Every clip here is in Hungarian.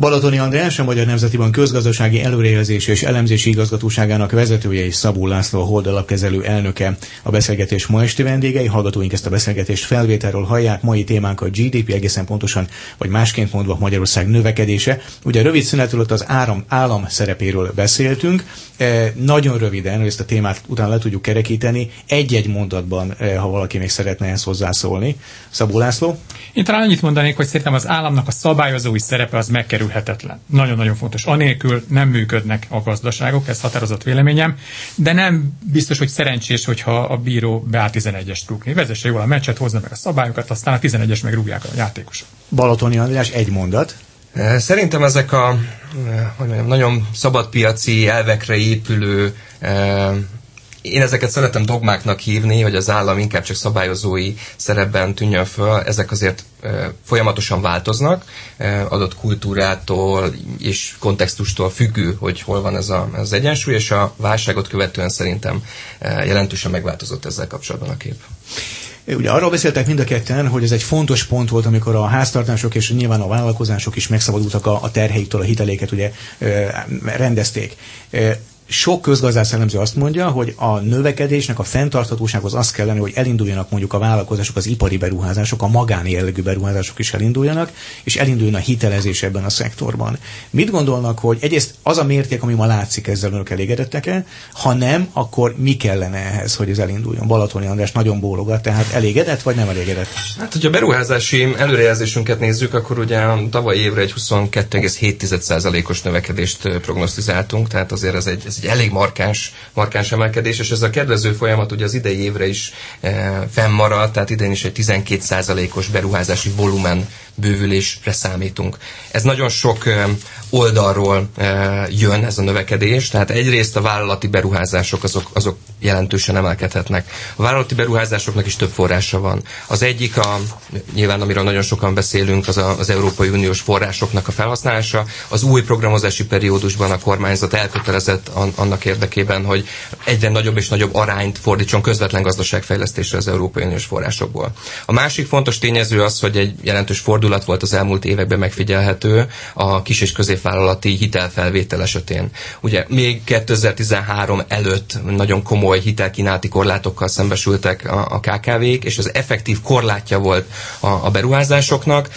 Balatoni András, a Magyar Nemzeti Bank közgazdasági előrejelzési és elemzési igazgatóságának vezetője és Szabó László a holdalapkezelő elnöke. A beszélgetés ma esti vendégei, hallgatóink ezt a beszélgetést felvételről hallják. Mai témánk a GDP egészen pontosan, vagy másként mondva Magyarország növekedése. Ugye rövid szünetről az áram, állam szerepéről beszéltünk. E, nagyon röviden, hogy ezt a témát utána le tudjuk kerekíteni, egy-egy mondatban, e, ha valaki még szeretne ezt hozzászólni. Szabó László? Én talán annyit mondanék, hogy szerintem az államnak a szabályozói szerepe az megkerül kerülhetetlen. Nagyon-nagyon fontos. Anélkül nem működnek a gazdaságok, ez határozott véleményem, de nem biztos, hogy szerencsés, hogyha a bíró beáll 11-est rúgni. Vezesse jól a meccset, hozza meg a szabályokat, aztán a 11-es meg rúgják a játékosok. Balatoni András, egy mondat. Eh, szerintem ezek a eh, hogy mondjam, nagyon szabadpiaci elvekre épülő eh, én ezeket szeretem dogmáknak hívni, hogy az állam inkább csak szabályozói szerepben tűnjön föl. Ezek azért folyamatosan változnak, adott kultúrától és kontextustól függő, hogy hol van ez a, az egyensúly, és a válságot követően szerintem jelentősen megváltozott ezzel kapcsolatban a kép. Ugye arról beszéltek mind a ketten, hogy ez egy fontos pont volt, amikor a háztartások és nyilván a vállalkozások is megszabadultak a, a terheiktől, a hiteléket ugye rendezték sok közgazdász elemző azt mondja, hogy a növekedésnek, a fenntarthatósághoz az kellene, hogy elinduljanak mondjuk a vállalkozások, az ipari beruházások, a magáni jellegű beruházások is elinduljanak, és elinduljon a hitelezés ebben a szektorban. Mit gondolnak, hogy egyrészt az a mérték, ami ma látszik, ezzel önök elégedettek-e? Ha nem, akkor mi kellene ehhez, hogy ez elinduljon? Balatoni András nagyon bólogat, tehát elégedett vagy nem elégedett? Hát, hogyha beruházási előrejelzésünket nézzük, akkor ugye tavaly évre egy 22,7%-os növekedést prognosztizáltunk, tehát azért ez egy, ez egy elég markáns, markáns emelkedés, és ez a kedvező folyamat ugye az idei évre is e, fennmarad, tehát idén is egy 12%-os beruházási volumen bővülésre számítunk. Ez nagyon sok eh, oldalról jön ez a növekedés, tehát egyrészt a vállalati beruházások azok, azok jelentősen emelkedhetnek. A vállalati beruházásoknak is több forrása van. Az egyik, a, nyilván amiről nagyon sokan beszélünk, az a, az Európai Uniós forrásoknak a felhasználása. Az új programozási periódusban a kormányzat elkötelezett annak érdekében, hogy egyre nagyobb és nagyobb arányt fordítson közvetlen gazdaságfejlesztésre az Európai Uniós forrásokból. A másik fontos tényező az, hogy egy jelentős fordulat volt az elmúlt években megfigyelhető a kis és közép középvállalati hitelfelvétel esetén. Ugye még 2013 előtt nagyon komoly hitelkínálati korlátokkal szembesültek a, a KKV-k, és az effektív korlátja volt a, a beruházásoknak.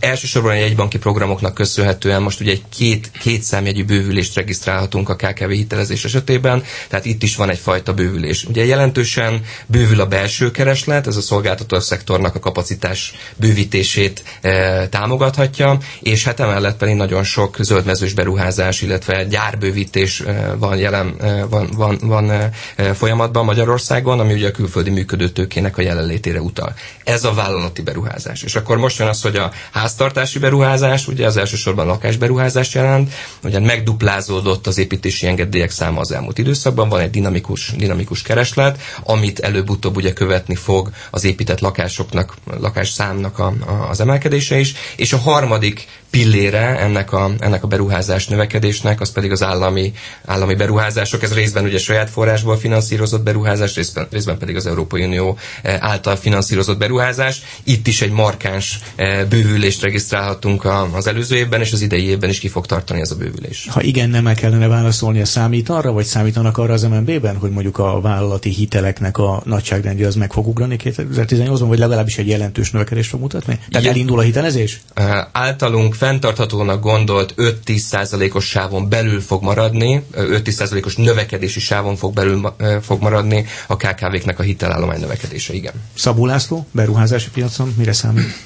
Elsősorban egy egybanki programoknak köszönhetően most ugye egy két, két számjegyű bővülést regisztrálhatunk a KKV hitelezés esetében, tehát itt is van egyfajta bővülés. Ugye jelentősen bővül a belső kereslet, ez a szolgáltató szektornak a kapacitás bővítését e, támogathatja, és hát emellett pedig nagyon sok zöldmezős beruházás, illetve gyárbővítés van jelen, van, van, van folyamatban Magyarországon, ami ugye a külföldi működőtőkének a jelenlétére utal. Ez a vállalati beruházás. És akkor most jön az, hogy a háztartási beruházás, ugye az elsősorban lakásberuházás jelent, ugye megduplázódott az építési engedélyek száma az elmúlt időszakban, van egy dinamikus, dinamikus kereslet, amit előbb-utóbb ugye követni fog az épített lakásoknak, lakásszámnak a, a, az emelkedése is, és a harmadik pillére ennek a, ennek a beruházás növekedésnek, az pedig az állami, állami beruházások. Ez részben ugye saját forrásból finanszírozott beruházás, részben, részben pedig az Európai Unió eh, által finanszírozott beruházás. Itt is egy markáns eh, bővülést regisztrálhatunk az előző évben, és az idei évben is ki fog tartani ez a bővülés. Ha igen, nem kellene válaszolni, a számít arra, vagy számítanak arra az MNB-ben, hogy mondjuk a vállalati hiteleknek a nagyságrendje az meg fog ugrani 2018-ban, vagy legalábbis egy jelentős növekedést fog mutatni? Tehát Igen. elindul a hitelezés? Uh, általunk fenntarthatónak gondolt 5-10 százalékos sávon belül fog maradni, 5-10 százalékos növekedési sávon fog belül fog maradni a KKV-knek a hitelállomány növekedése, igen. Szabó László, beruházási piacon mire számít?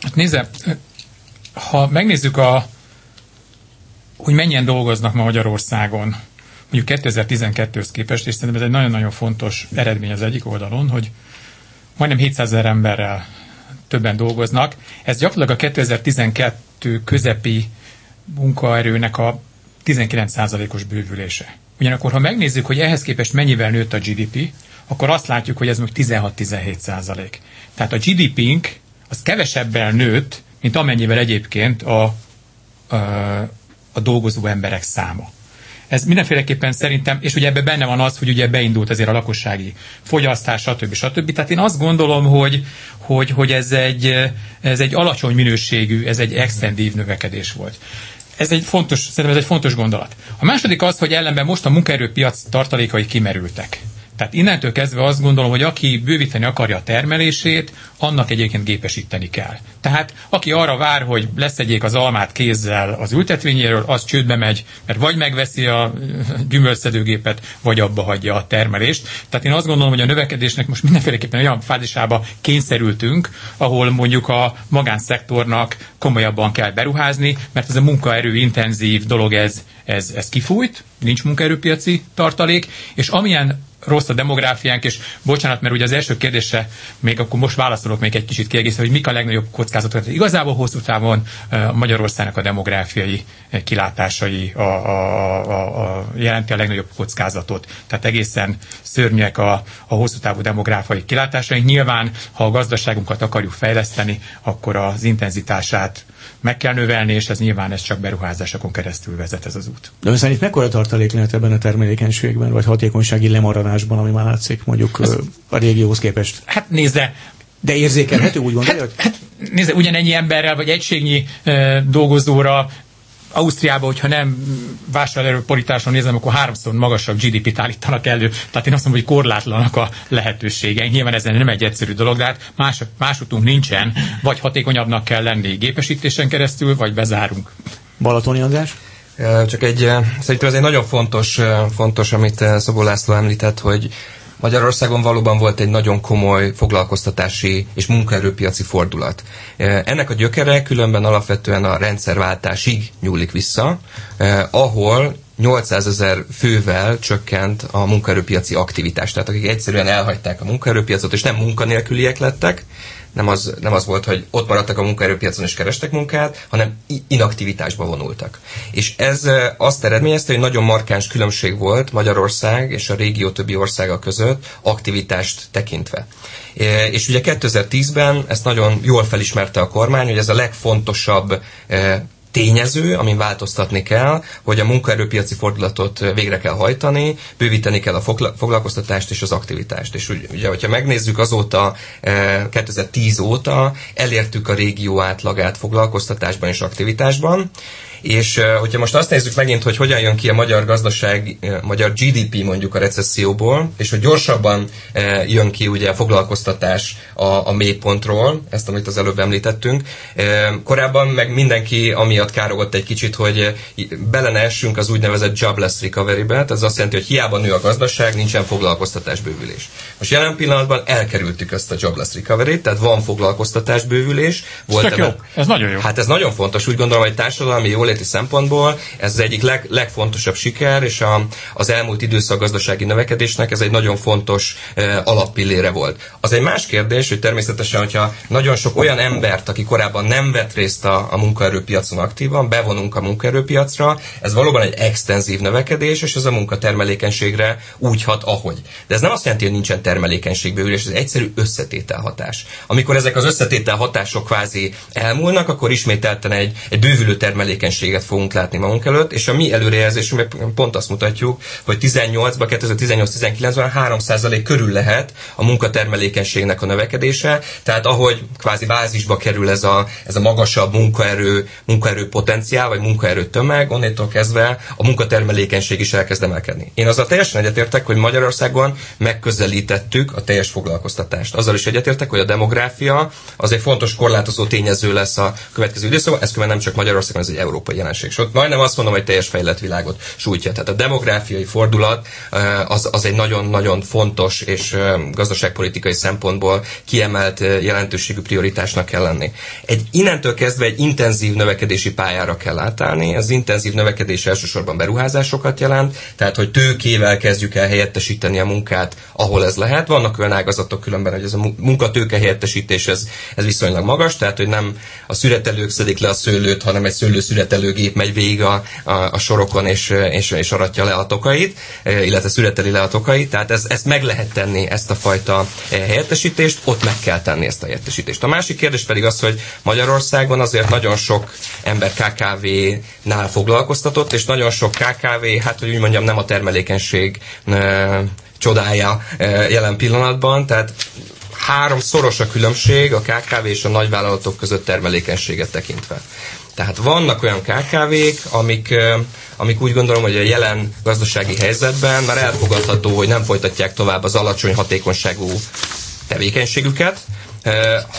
Hát nézze, ha megnézzük a hogy mennyien dolgoznak ma Magyarországon, mondjuk 2012-höz képest, és szerintem ez egy nagyon-nagyon fontos eredmény az egyik oldalon, hogy majdnem 700 ezer emberrel többen dolgoznak. Ez gyakorlatilag a 2012 közepi munkaerőnek a 19%-os bővülése. Ugyanakkor, ha megnézzük, hogy ehhez képest mennyivel nőtt a GDP, akkor azt látjuk, hogy ez még 16-17 százalék. Tehát a GDP-nk az kevesebben nőtt, mint amennyivel egyébként a, a, a dolgozó emberek száma. Ez mindenféleképpen szerintem, és ugye ebben benne van az, hogy ugye beindult azért a lakossági fogyasztás, stb. stb. Tehát én azt gondolom, hogy, hogy, hogy ez, egy, ez egy alacsony minőségű, ez egy extendív növekedés volt. Ez egy fontos, szerintem ez egy fontos gondolat. A második az, hogy ellenben most a munkaerőpiac tartalékai kimerültek. Tehát innentől kezdve azt gondolom, hogy aki bővíteni akarja a termelését, annak egyébként gépesíteni kell. Tehát aki arra vár, hogy leszedjék az almát kézzel az ültetvényéről, az csődbe megy, mert vagy megveszi a gyümölcszedőgépet, vagy abba hagyja a termelést. Tehát én azt gondolom, hogy a növekedésnek most mindenféleképpen olyan fázisába kényszerültünk, ahol mondjuk a magánszektornak komolyabban kell beruházni, mert ez a munkaerő intenzív dolog, ez, ez, ez kifújt, nincs munkaerőpiaci tartalék, és amilyen rossz a demográfiánk, és bocsánat, mert ugye az első kérdése még akkor most válaszolok még egy kicsit kiegészítve, hogy mik a legnagyobb kockázatok. Igazából hosszú távon Magyarországnak a demográfiai kilátásai a, a, a, a, jelenti a legnagyobb kockázatot. Tehát egészen szörnyek a, a hosszú távú demográfiai kilátásai. Nyilván, ha a gazdaságunkat akarjuk fejleszteni, akkor az intenzitását meg kell növelni, és ez nyilván ez csak beruházásokon keresztül vezet ez az út. De szerint mekkora tartalék lehet ebben a termelékenységben, vagy hatékonysági lemaradásban, ami már látszik mondjuk ez, a régióhoz képest? Hát nézze, de érzékelhető, úgy gondolja? Hát, hát nézze, ugyanennyi emberrel, vagy egységnyi e, dolgozóra Ausztriában, hogyha nem vásárlóerőporításon nézem, akkor háromszor magasabb GDP-t állítanak elő. Tehát én azt mondom, hogy korlátlanak a lehetőségeink. Nyilván ez nem egy egyszerű dolog, de hát más, más utunk nincsen. Vagy hatékonyabbnak kell lenni gépesítésen keresztül, vagy bezárunk. Balatoni András? Csak egy, szerintem ez egy nagyon fontos, fontos amit Szabó László említett, hogy Magyarországon valóban volt egy nagyon komoly foglalkoztatási és munkaerőpiaci fordulat. E, ennek a gyökere különben alapvetően a rendszerváltásig nyúlik vissza, eh, ahol 800 ezer fővel csökkent a munkaerőpiaci aktivitás. Tehát akik egyszerűen elhagyták a munkaerőpiacot, és nem munkanélküliek lettek, nem az, nem az volt, hogy ott maradtak a munkaerőpiacon és kerestek munkát, hanem inaktivitásba vonultak. És ez azt eredményezte, hogy nagyon markáns különbség volt Magyarország és a régió többi országa között aktivitást tekintve. És ugye 2010-ben ezt nagyon jól felismerte a kormány, hogy ez a legfontosabb tényező, amin változtatni kell, hogy a munkaerőpiaci fordulatot végre kell hajtani, bővíteni kell a foglalkoztatást és az aktivitást. És ugye, hogyha megnézzük azóta, 2010 óta elértük a régió átlagát foglalkoztatásban és aktivitásban, és hogyha most azt nézzük megint, hogy hogyan jön ki a magyar gazdaság, a magyar GDP mondjuk a recesszióból, és hogy gyorsabban jön ki ugye a foglalkoztatás a, a mélypontról, ezt amit az előbb említettünk. Korábban meg mindenki amiatt károgott egy kicsit, hogy bele ne essünk az úgynevezett jobless recovery-be, tehát ez azt jelenti, hogy hiába nő a gazdaság, nincsen foglalkoztatás bővülés. Most jelen pillanatban elkerültük ezt a jobless recovery tehát van foglalkoztatás bővülés. Volt ez, jó. ez nagyon jó. Hát ez nagyon fontos, úgy gondolom, hogy társadalmi jól jóléti szempontból ez az egyik leg, legfontosabb siker, és a, az elmúlt időszak gazdasági növekedésnek ez egy nagyon fontos e, alappillére volt. Az egy más kérdés, hogy természetesen, hogyha nagyon sok olyan embert, aki korábban nem vett részt a, a munkaerőpiacon aktívan, bevonunk a munkaerőpiacra, ez valóban egy extenzív növekedés, és ez a munkatermelékenységre úgy hat, ahogy. De ez nem azt jelenti, hogy nincsen termelékenységbővülés, ez egyszerű összetételhatás. Amikor ezek az összetételhatások kvázi elmúlnak, akkor ismételten egy, egy bővülő termelékenység tevékenységet fogunk látni magunk előtt, és a mi előrejelzésünk pont azt mutatjuk, hogy 18-ban, 2018-19-ben 3% körül lehet a munkatermelékenységnek a növekedése, tehát ahogy kvázi bázisba kerül ez a, ez a magasabb munkaerő, munkaerő potenciál, vagy munkaerő tömeg, onnétól kezdve a munkatermelékenység is elkezd emelkedni. Én azzal teljesen egyetértek, hogy Magyarországon megközelítettük a teljes foglalkoztatást. Azzal is egyetértek, hogy a demográfia az egy fontos korlátozó tényező lesz a következő időszakban, ez nem csak Magyarországon, ez egy európai európai jelenség. Sőt, majdnem azt mondom, hogy teljes fejlett világot sújtja. Tehát a demográfiai fordulat az, az egy nagyon-nagyon fontos és gazdaságpolitikai szempontból kiemelt jelentőségű prioritásnak kell lenni. Egy innentől kezdve egy intenzív növekedési pályára kell átállni. Az intenzív növekedés elsősorban beruházásokat jelent, tehát hogy tőkével kezdjük el helyettesíteni a munkát, ahol ez lehet. Vannak olyan ágazatok különben, hogy ez a munkatőke helyettesítés ez, ez viszonylag magas, tehát hogy nem a szüretelők szedik le a szőlőt, hanem egy szőlőszüretelő születelőgép megy végig a, a, a sorokon, és, és, és aratja le a tokait, illetve születeli le a tokait, tehát ez, ezt meg lehet tenni, ezt a fajta helyettesítést, ott meg kell tenni ezt a helyettesítést. A másik kérdés pedig az, hogy Magyarországon azért nagyon sok ember KKV-nál foglalkoztatott, és nagyon sok KKV, hát hogy úgy mondjam, nem a termelékenység csodája jelen pillanatban, tehát három szoros a különbség a KKV és a nagyvállalatok között termelékenységet tekintve. Tehát vannak olyan KKV-k, amik, amik úgy gondolom, hogy a jelen gazdasági helyzetben már elfogadható, hogy nem folytatják tovább az alacsony hatékonyságú tevékenységüket,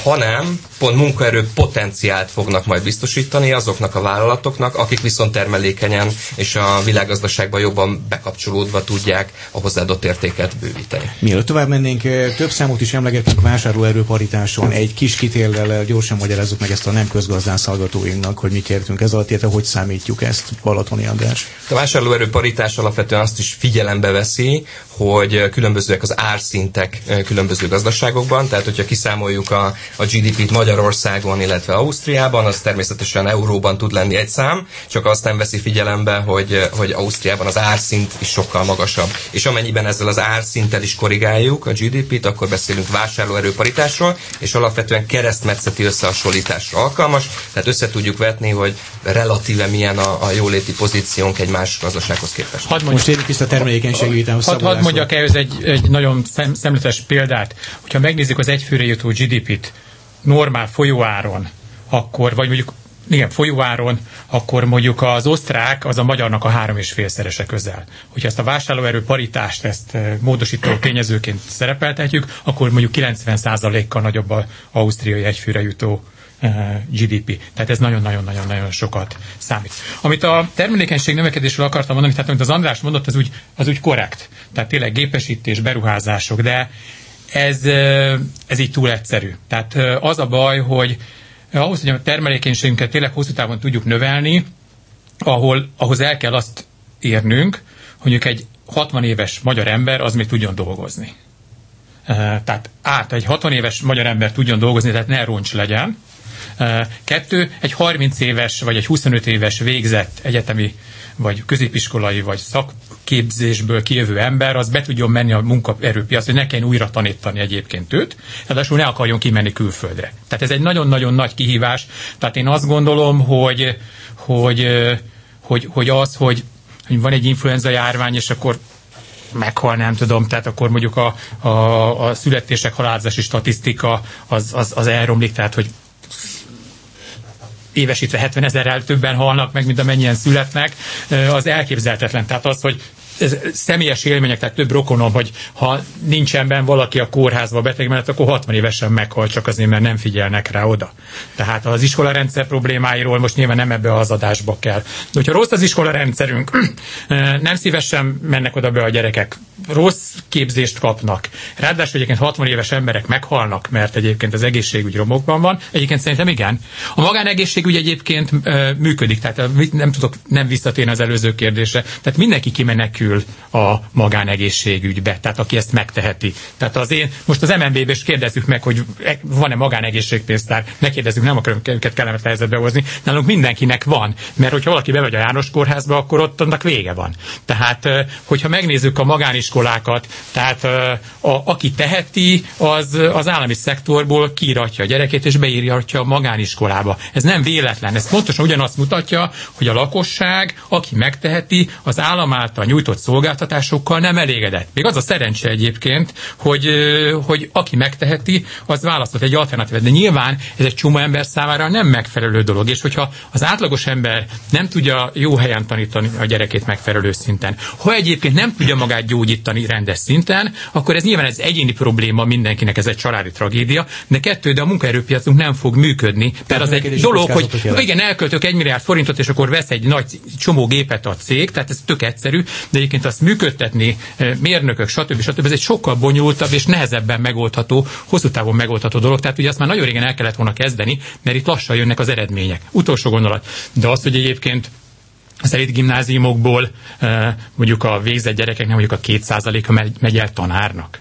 hanem pont munkaerő potenciált fognak majd biztosítani azoknak a vállalatoknak, akik viszont termelékenyen és a világgazdaságban jobban bekapcsolódva tudják a hozzáadott értéket bővíteni. Mielőtt tovább mennénk, több számot is emlegetünk vásárlóerő paritáson. Egy kis kitéllel gyorsan magyarázzuk meg ezt a nem közgazdász hallgatóinknak, hogy mit értünk ez alatt, illetve hogy számítjuk ezt, Balatoni András. A vásárlóerő paritás alapvetően azt is figyelembe veszi, hogy különbözőek az árszintek különböző gazdaságokban, tehát hogyha kiszámoljuk a, a GDP-t Magyarországon, illetve Ausztriában, az természetesen euróban tud lenni egy szám, csak azt nem veszi figyelembe, hogy, hogy Ausztriában az árszint is sokkal magasabb. És amennyiben ezzel az árszinttel is korrigáljuk a GDP-t, akkor beszélünk vásárlóerőparitásról, és alapvetően keresztmetszeti összehasonlításra alkalmas, tehát össze tudjuk vetni, hogy relatíve milyen a, a jóléti pozíciónk egy más gazdasághoz képest. Hadd Most érjük vissza a termelékenységi Hadd had mondjak ehhez egy, egy nagyon szem, szemletes példát. Hogyha megnézzük az egyfőre jutó GDP-t normál folyóáron, akkor, vagy mondjuk igen, folyóáron, akkor mondjuk az osztrák az a magyarnak a három és félszerese közel. Hogyha ezt a vásárlóerő paritást, ezt eh, módosító tényezőként szerepeltetjük, akkor mondjuk 90%-kal nagyobb az ausztriai egyfőre jutó eh, GDP. Tehát ez nagyon-nagyon-nagyon-nagyon sokat számít. Amit a termelékenység növekedésről akartam mondani, tehát amit az András mondott, az úgy, az úgy korrekt. Tehát tényleg gépesítés, beruházások, de ez, ez így túl egyszerű. Tehát az a baj, hogy ahhoz, hogy a termelékenységünket tényleg hosszú távon tudjuk növelni, ahol, ahhoz el kell azt érnünk, hogy egy 60 éves magyar ember az még tudjon dolgozni. Tehát át, egy 60 éves magyar ember tudjon dolgozni, tehát ne roncs legyen. Kettő, egy 30 éves vagy egy 25 éves végzett egyetemi vagy középiskolai, vagy szakképzésből kijövő ember, az be tudjon menni a munkaerőpiac, hogy ne kelljen újra tanítani egyébként őt, ráadásul ne akarjon kimenni külföldre. Tehát ez egy nagyon-nagyon nagy kihívás. Tehát én azt gondolom, hogy, hogy, hogy, hogy az, hogy, hogy van egy influenza járvány, és akkor meghal, nem tudom, tehát akkor mondjuk a, a, a születések halálozási statisztika az, az, az elromlik, tehát hogy évesítve 70 ezerrel többen halnak meg, mint amennyien születnek, az elképzelhetetlen. Tehát az, hogy ez személyes élmények, tehát több rokonom, hogy ha nincsen benne valaki a kórházba beteg mellett, akkor 60 évesen meghal, csak azért, mert nem figyelnek rá oda. Tehát az iskola rendszer problémáiról most nyilván nem ebbe az adásba kell. De hogyha rossz az iskola rendszerünk, nem szívesen mennek oda be a gyerekek, rossz képzést kapnak. Ráadásul egyébként 60 éves emberek meghalnak, mert egyébként az egészségügy romokban van. Egyébként szerintem igen. A magánegészségügy egyébként működik, tehát nem tudok nem visszatérni az előző kérdésre. Tehát mindenki kimenekül kerül a magánegészségügybe, tehát aki ezt megteheti. Tehát az én, most az MNB-be is kérdezzük meg, hogy e- van-e magánegészségpénztár, ne kérdezzük, nem akarom őket kellemet helyzetbe hozni, nálunk mindenkinek van, mert hogyha valaki bemegy a János kórházba, akkor ott annak vége van. Tehát, hogyha megnézzük a magániskolákat, tehát a, aki teheti, az az állami szektorból kiíratja a gyerekét, és beírja a magániskolába. Ez nem véletlen, ez pontosan ugyanazt mutatja, hogy a lakosság, aki megteheti, az állam által nyújtott szolgáltatásokkal nem elégedett. Még az a szerencse egyébként, hogy, hogy aki megteheti, az választott egy alternatívát. De nyilván ez egy csomó ember számára nem megfelelő dolog. És hogyha az átlagos ember nem tudja jó helyen tanítani a gyerekét megfelelő szinten, ha egyébként nem tudja magát gyógyítani rendes szinten, akkor ez nyilván ez egyéni probléma mindenkinek, ez egy családi tragédia, de kettő, de a munkaerőpiacunk nem fog működni. Tehát az egy dolog, hogy igen, elköltök egy milliárd forintot, és akkor vesz egy nagy csomó gépet a cég, tehát ez tök egyszerű, de egyébként azt működtetni, eh, mérnökök, stb. stb. Ez egy sokkal bonyolultabb és nehezebben megoldható, hosszú távon megoldható dolog. Tehát ugye azt már nagyon régen el kellett volna kezdeni, mert itt lassan jönnek az eredmények. Utolsó gondolat. De azt, hogy egyébként az elit gimnáziumokból eh, mondjuk a végzett gyerekeknek mondjuk a két százaléka megy el tanárnak.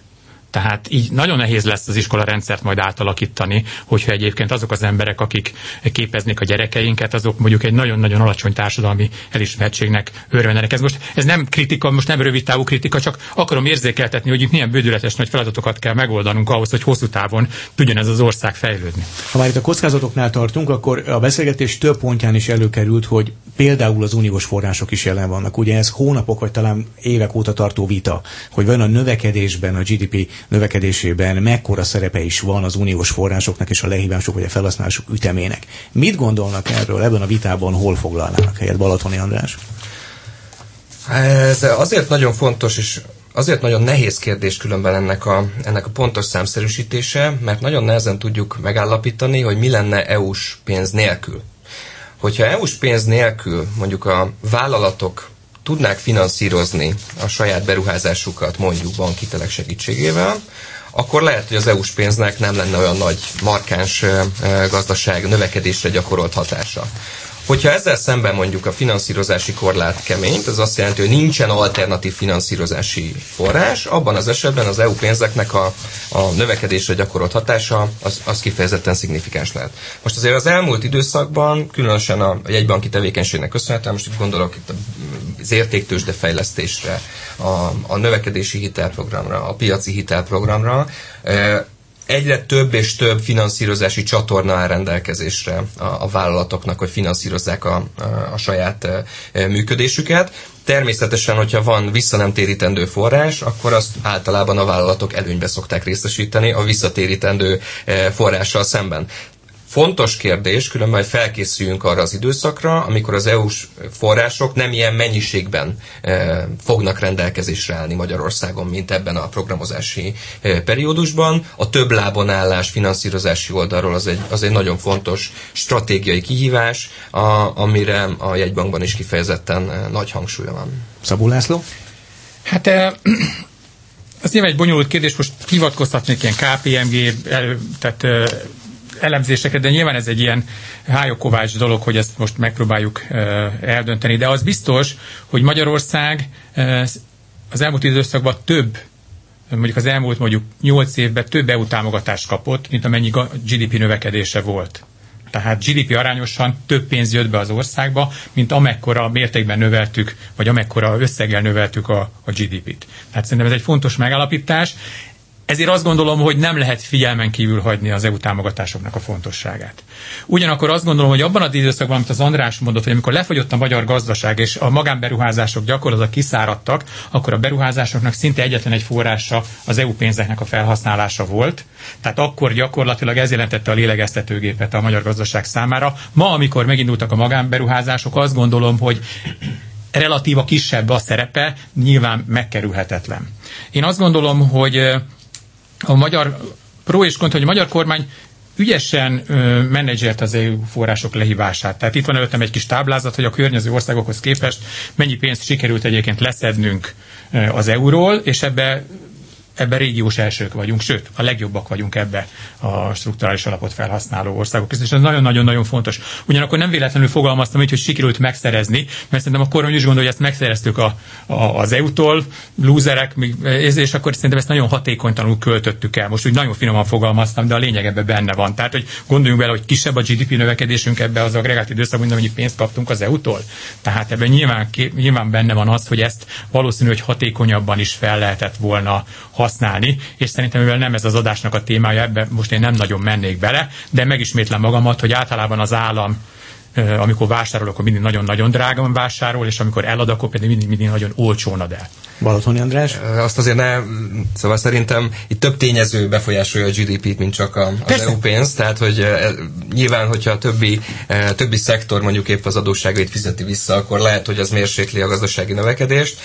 Tehát így nagyon nehéz lesz az iskola rendszert majd átalakítani, hogyha egyébként azok az emberek, akik képeznék a gyerekeinket, azok mondjuk egy nagyon-nagyon alacsony társadalmi elismertségnek örvendenek. Ez most ez nem kritika, most nem rövid távú kritika, csak akarom érzékeltetni, hogy itt milyen bődületes nagy feladatokat kell megoldanunk ahhoz, hogy hosszú távon tudjon ez az ország fejlődni. Ha már itt a kockázatoknál tartunk, akkor a beszélgetés több pontján is előkerült, hogy például az uniós források is jelen vannak. Ugye ez hónapok vagy talán évek óta tartó vita, hogy van a növekedésben, a GDP növekedésében mekkora szerepe is van az uniós forrásoknak és a lehívások vagy a felhasználások ütemének. Mit gondolnak erről ebben a vitában, hol foglalnának helyet Balatoni András? Ez azért nagyon fontos, és azért nagyon nehéz kérdés különben ennek a, ennek a pontos számszerűsítése, mert nagyon nehezen tudjuk megállapítani, hogy mi lenne EU-s pénz nélkül. Hogyha EU-s pénz nélkül mondjuk a vállalatok tudnák finanszírozni a saját beruházásukat mondjuk bankitelek segítségével, akkor lehet, hogy az EU-s pénznek nem lenne olyan nagy, markáns gazdaság növekedésre gyakorolt hatása. Hogyha ezzel szemben mondjuk a finanszírozási korlát keményt, az azt jelenti, hogy nincsen alternatív finanszírozási forrás, abban az esetben az EU pénzeknek a, a növekedésre gyakorolt hatása az, az kifejezetten szignifikáns lehet. Most azért az elmúlt időszakban, különösen a jegybanki tevékenységnek köszönhetően, most itt gondolok itt az értéktősde fejlesztésre, a, a növekedési hitelprogramra, a piaci hitelprogramra, egyre több és több finanszírozási csatorna áll rendelkezésre a, a vállalatoknak, hogy finanszírozzák a, a, a saját működésüket. Természetesen, hogyha van visszanemtérítendő forrás, akkor azt általában a vállalatok előnybe szokták részesíteni a visszatérítendő forrással szemben. Fontos kérdés, különben felkészüljünk arra az időszakra, amikor az EU-s források nem ilyen mennyiségben e, fognak rendelkezésre állni Magyarországon, mint ebben a programozási e, periódusban. A több lábon állás finanszírozási oldalról az egy, az egy nagyon fontos stratégiai kihívás, a, amire a jegybankban is kifejezetten e, nagy hangsúlya van. Szabó László? Hát ez nyilván egy bonyolult kérdés, most hivatkoztatnék ilyen KPMG, tehát elemzéseket, de nyilván ez egy ilyen hájokovács dolog, hogy ezt most megpróbáljuk eldönteni. De az biztos, hogy Magyarország az elmúlt időszakban több mondjuk az elmúlt mondjuk 8 évben több EU támogatást kapott, mint amennyi GDP növekedése volt. Tehát GDP arányosan több pénz jött be az országba, mint amekkora mértékben növeltük, vagy amekkora összeggel növeltük a, a GDP-t. Tehát szerintem ez egy fontos megállapítás, ezért azt gondolom, hogy nem lehet figyelmen kívül hagyni az EU támogatásoknak a fontosságát. Ugyanakkor azt gondolom, hogy abban az időszakban, amit az András mondott, hogy amikor lefogyott a magyar gazdaság és a magánberuházások gyakorlatilag kiszáradtak, akkor a beruházásoknak szinte egyetlen egy forrása az EU pénzeknek a felhasználása volt. Tehát akkor gyakorlatilag ez jelentette a lélegeztetőgépet a magyar gazdaság számára. Ma, amikor megindultak a magánberuházások, azt gondolom, hogy relatíva kisebb a szerepe, nyilván megkerülhetetlen. Én azt gondolom, hogy a magyar pro és kontra, hogy a magyar kormány ügyesen ö, menedzselt az EU források lehívását. Tehát itt van előttem egy kis táblázat, hogy a környező országokhoz képest mennyi pénzt sikerült egyébként leszednünk az euról, és ebbe ebben régiós elsők vagyunk, sőt, a legjobbak vagyunk ebbe a strukturális alapot felhasználó országok között, és ez nagyon-nagyon-nagyon fontos. Ugyanakkor nem véletlenül fogalmaztam így, hogy sikerült megszerezni, mert szerintem a kormány is gondolja, hogy ezt megszereztük a, a, az EU-tól, lúzerek, és akkor szerintem ezt nagyon hatékonytalanul költöttük el. Most úgy nagyon finoman fogalmaztam, de a lényeg ebben benne van. Tehát, hogy gondoljunk bele, hogy kisebb a GDP növekedésünk ebbe az agregált időszakban, mint amennyi pénzt kaptunk az EU-tól. Tehát ebben nyilván, nyilván benne van az, hogy ezt valószínű, hogy hatékonyabban is fel lehetett volna használni, és szerintem mivel nem ez az adásnak a témája, ebben most én nem nagyon mennék bele, de megismétlem magamat, hogy általában az állam amikor vásárol, akkor mindig nagyon-nagyon drágán vásárol, és amikor elad, akkor pedig mindig, mindig nagyon olcsón ad el. Balatoni András? Azt azért ne, szóval szerintem itt több tényező befolyásolja a GDP-t, mint csak a, az Persze. EU pénz, tehát hogy nyilván, hogyha a többi, többi szektor mondjuk épp az adósságait fizeti vissza, akkor lehet, hogy az mérsékli a gazdasági növekedést.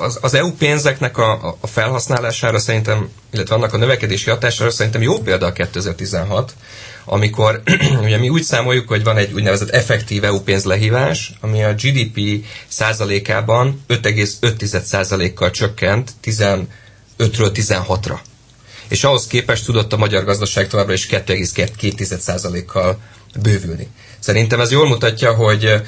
Az, az EU pénzeknek a, a felhasználására szerintem, illetve annak a növekedési hatására szerintem jó példa a 2016, amikor ugye mi úgy számoljuk, hogy van egy úgynevezett effektív EU pénzlehívás, ami a GDP százalékában 5,5 százalékkal csökkent 15-ről 16-ra. És ahhoz képest tudott a magyar gazdaság továbbra is 2,2 százalékkal bővülni. Szerintem ez jól mutatja, hogy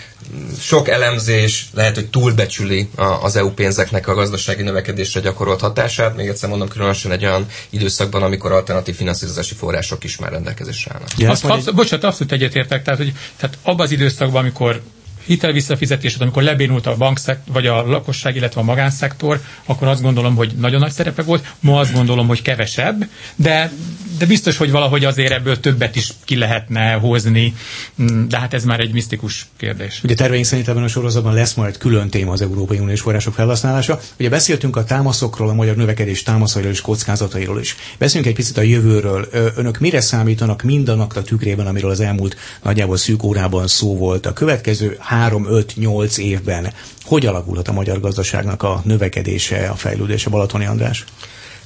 sok elemzés lehet, hogy túlbecsüli az EU pénzeknek a gazdasági növekedésre gyakorolt hatását. Még egyszer mondom, különösen egy olyan időszakban, amikor alternatív finanszírozási források is már rendelkezésre állnak. Ja, azt, absz- bocsánat, abszolút egyetértek. Tehát, hogy tehát abban az időszakban, amikor hitelvisszafizetésed, amikor lebénult a bankszektor, vagy a lakosság, illetve a magánszektor, akkor azt gondolom, hogy nagyon nagy szerepe volt. Ma azt gondolom, hogy kevesebb, de, de biztos, hogy valahogy azért ebből többet is ki lehetne hozni, mm, de hát ez már egy misztikus kérdés. Ugye terveink szerint ebben a sorozatban lesz majd külön téma az Európai Uniós források felhasználása. Ugye beszéltünk a támaszokról, a magyar növekedés támaszairól és kockázatairól is. Beszéljünk egy picit a jövőről. Önök mire számítanak mindannak a tükrében, amiről az elmúlt nagyjából szűk órában szó volt? A következő 3-5-8 évben hogy alakulhat a magyar gazdaságnak a növekedése, a fejlődése, Balatoni András?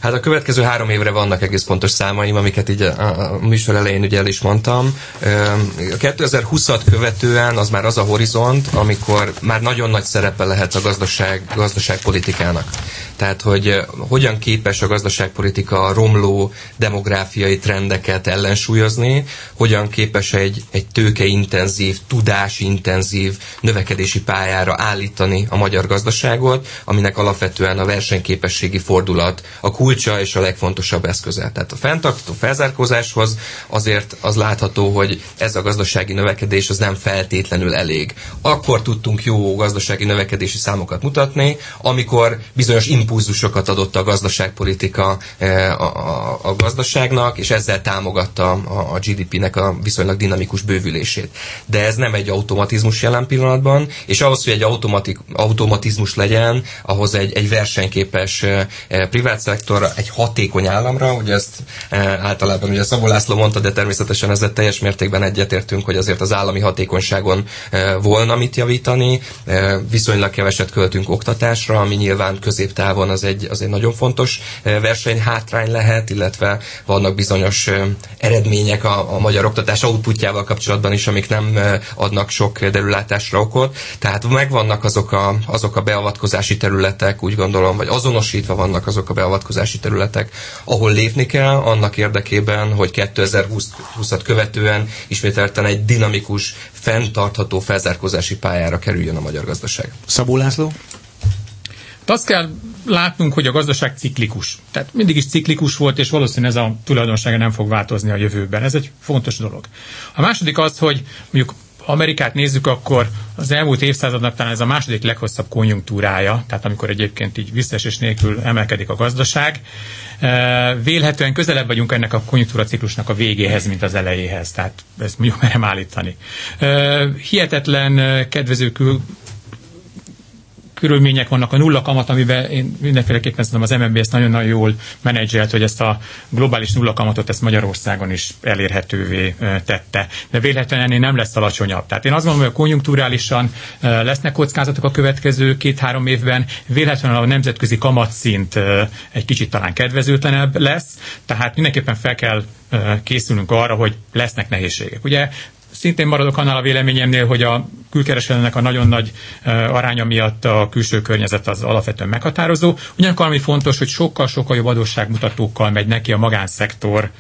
Hát a következő három évre vannak egész pontos számaim, amiket így a, a műsor elején ugye el is mondtam. A 2020-at követően az már az a horizont, amikor már nagyon nagy szerepe lehet a gazdaság, gazdaságpolitikának. Tehát, hogy hogyan képes a gazdaságpolitika a romló demográfiai trendeket ellensúlyozni, hogyan képes egy, egy tőkeintenzív, tudásintenzív növekedési pályára állítani a magyar gazdaságot, aminek alapvetően a versenyképességi fordulat, a kulcsa és a legfontosabb eszköze. Tehát a fenntartó felzárkózáshoz azért az látható, hogy ez a gazdasági növekedés az nem feltétlenül elég. Akkor tudtunk jó gazdasági növekedési számokat mutatni, amikor bizonyos impulzusokat adott a gazdaságpolitika eh, a, a, a gazdaságnak, és ezzel támogatta a, a GDP-nek a viszonylag dinamikus bővülését. De ez nem egy automatizmus jelen pillanatban, és ahhoz, hogy egy automatik, automatizmus legyen, ahhoz egy, egy versenyképes eh, privát szektor, arra egy hatékony államra, ugye ezt e, általában ugye Szabó László mondta, de természetesen ezzel teljes mértékben egyetértünk, hogy azért az állami hatékonyságon e, volna mit javítani, e, viszonylag keveset költünk oktatásra, ami nyilván középtávon az egy, az egy nagyon fontos versenyhátrány lehet, illetve vannak bizonyos eredmények a, a magyar oktatás outputjával kapcsolatban is, amik nem adnak sok derülátásra okot. Tehát megvannak azok a, azok a beavatkozási területek, úgy gondolom, vagy azonosítva vannak azok a beavatkozási kutatási területek, ahol lépni kell annak érdekében, hogy 2020-at követően ismételten egy dinamikus, fenntartható felzárkózási pályára kerüljön a magyar gazdaság. Szabó László? Azt kell látnunk, hogy a gazdaság ciklikus. Tehát mindig is ciklikus volt, és valószínűleg ez a tulajdonsága nem fog változni a jövőben. Ez egy fontos dolog. A második az, hogy mondjuk Amerikát nézzük, akkor az elmúlt évszázadnak talán ez a második leghosszabb konjunktúrája, tehát amikor egyébként így visszaesés nélkül emelkedik a gazdaság. Vélhetően közelebb vagyunk ennek a konjunktúra ciklusnak a végéhez, mint az elejéhez, tehát ezt mondjuk merem állítani. Hihetetlen kedvező kül körülmények vannak, a nulla kamat, amiben én mindenféleképpen szerintem az ezt nagyon-nagyon jól menedzselt, hogy ezt a globális nulla kamatot ezt Magyarországon is elérhetővé tette. De véletlenül ennél nem lesz alacsonyabb. Tehát én azt gondolom, hogy a konjunkturálisan lesznek kockázatok a következő két-három évben, véletlenül a nemzetközi kamatszint egy kicsit talán kedvezőtlenebb lesz, tehát mindenképpen fel kell készülnünk arra, hogy lesznek nehézségek. Ugye szintén maradok annál a véleményemnél, hogy a külkereskedelnek a nagyon nagy aránya miatt a külső környezet az alapvetően meghatározó. Ugyanakkor ami fontos, hogy sokkal-sokkal jobb adósságmutatókkal megy neki a magánszektor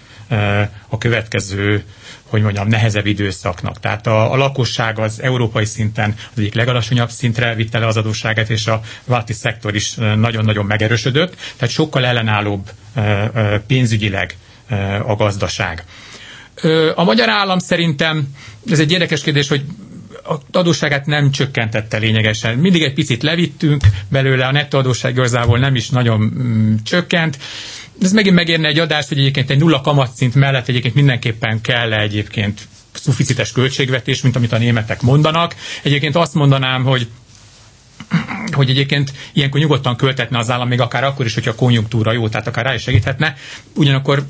a következő, hogy mondjam, nehezebb időszaknak. Tehát a, a lakosság az európai szinten az egyik legalacsonyabb szintre vitte le az adósságát, és a válti szektor is nagyon-nagyon megerősödött, tehát sokkal ellenállóbb pénzügyileg a gazdaság. A magyar állam szerintem, ez egy érdekes kérdés, hogy a adósságát nem csökkentette lényegesen. Mindig egy picit levittünk belőle, a nettó adósság igazából nem is nagyon mm, csökkent. Ez megint megérne egy adást, hogy egyébként egy nulla kamatszint mellett egyébként mindenképpen kell egyébként szuficites költségvetés, mint amit a németek mondanak. Egyébként azt mondanám, hogy hogy egyébként ilyenkor nyugodtan költetne az állam, még akár akkor is, hogyha a konjunktúra jó, tehát akár rá is segíthetne. Ugyanakkor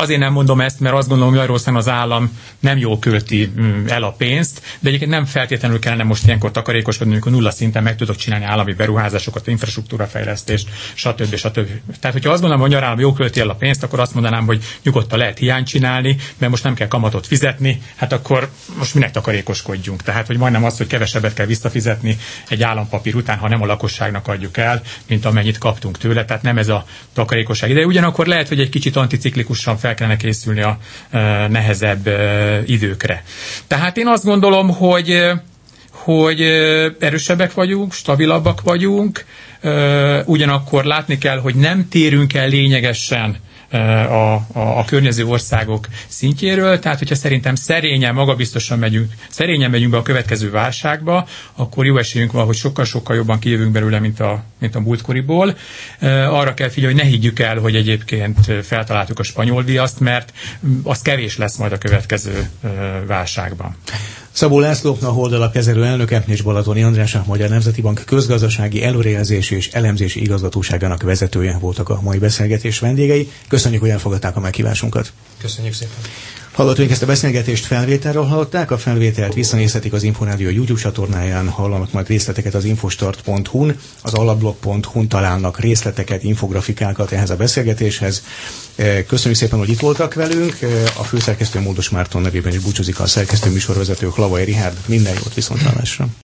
azért nem mondom ezt, mert azt gondolom, hogy Magyarországon az állam nem jól költi mm, el a pénzt, de egyébként nem feltétlenül kellene most ilyenkor takarékoskodni, amikor nulla szinten meg tudok csinálni állami beruházásokat, infrastruktúrafejlesztést, stb. stb. Tehát, hogyha azt gondolom, hogy a magyar állam jól költi el a pénzt, akkor azt mondanám, hogy nyugodtan lehet hiányt csinálni, mert most nem kell kamatot fizetni, hát akkor most minek takarékoskodjunk. Tehát, hogy majdnem az, hogy kevesebbet kell visszafizetni egy állampapír után, ha nem a lakosságnak adjuk el, mint amennyit kaptunk tőle. Tehát nem ez a takarékosság. De ugyanakkor lehet, hogy egy kicsit anticiklikusan fel fel kellene készülni a nehezebb időkre. Tehát én azt gondolom, hogy hogy erősebbek vagyunk, stabilabbak vagyunk, ugyanakkor látni kell, hogy nem térünk el lényegesen a, a, a környező országok szintjéről, tehát hogyha szerintem szerényen, magabiztosan megyünk, szerényen megyünk be a következő válságba, akkor jó esélyünk van, hogy sokkal-sokkal jobban kijövünk belőle, mint a, mint a múltkoriból. Arra kell figyelni, hogy ne higgyük el, hogy egyébként feltaláltuk a spanyol viaszt, mert az kevés lesz majd a következő válságban. Szabó László, a Holdalap kezelő elnöke és Balatoni András, a Magyar Nemzeti Bank közgazdasági előrejelzési és elemzési igazgatóságának vezetője voltak a mai beszélgetés vendégei. Köszönjük, hogy elfogadták a meghívásunkat. Köszönjük szépen. Hallgatóink ezt a beszélgetést felvételről hallották, a felvételt visszanézhetik az Inforádió YouTube csatornáján, hallanak majd részleteket az infostart.hu-n, az alablog.hu-n találnak részleteket, infografikákat ehhez a beszélgetéshez. Eh, köszönjük szépen, hogy itt voltak velünk. Eh, a főszerkesztő Módos Márton nevében is búcsúzik a szerkesztő műsorvezető Lavai Rihárd. Minden jót viszontlátásra!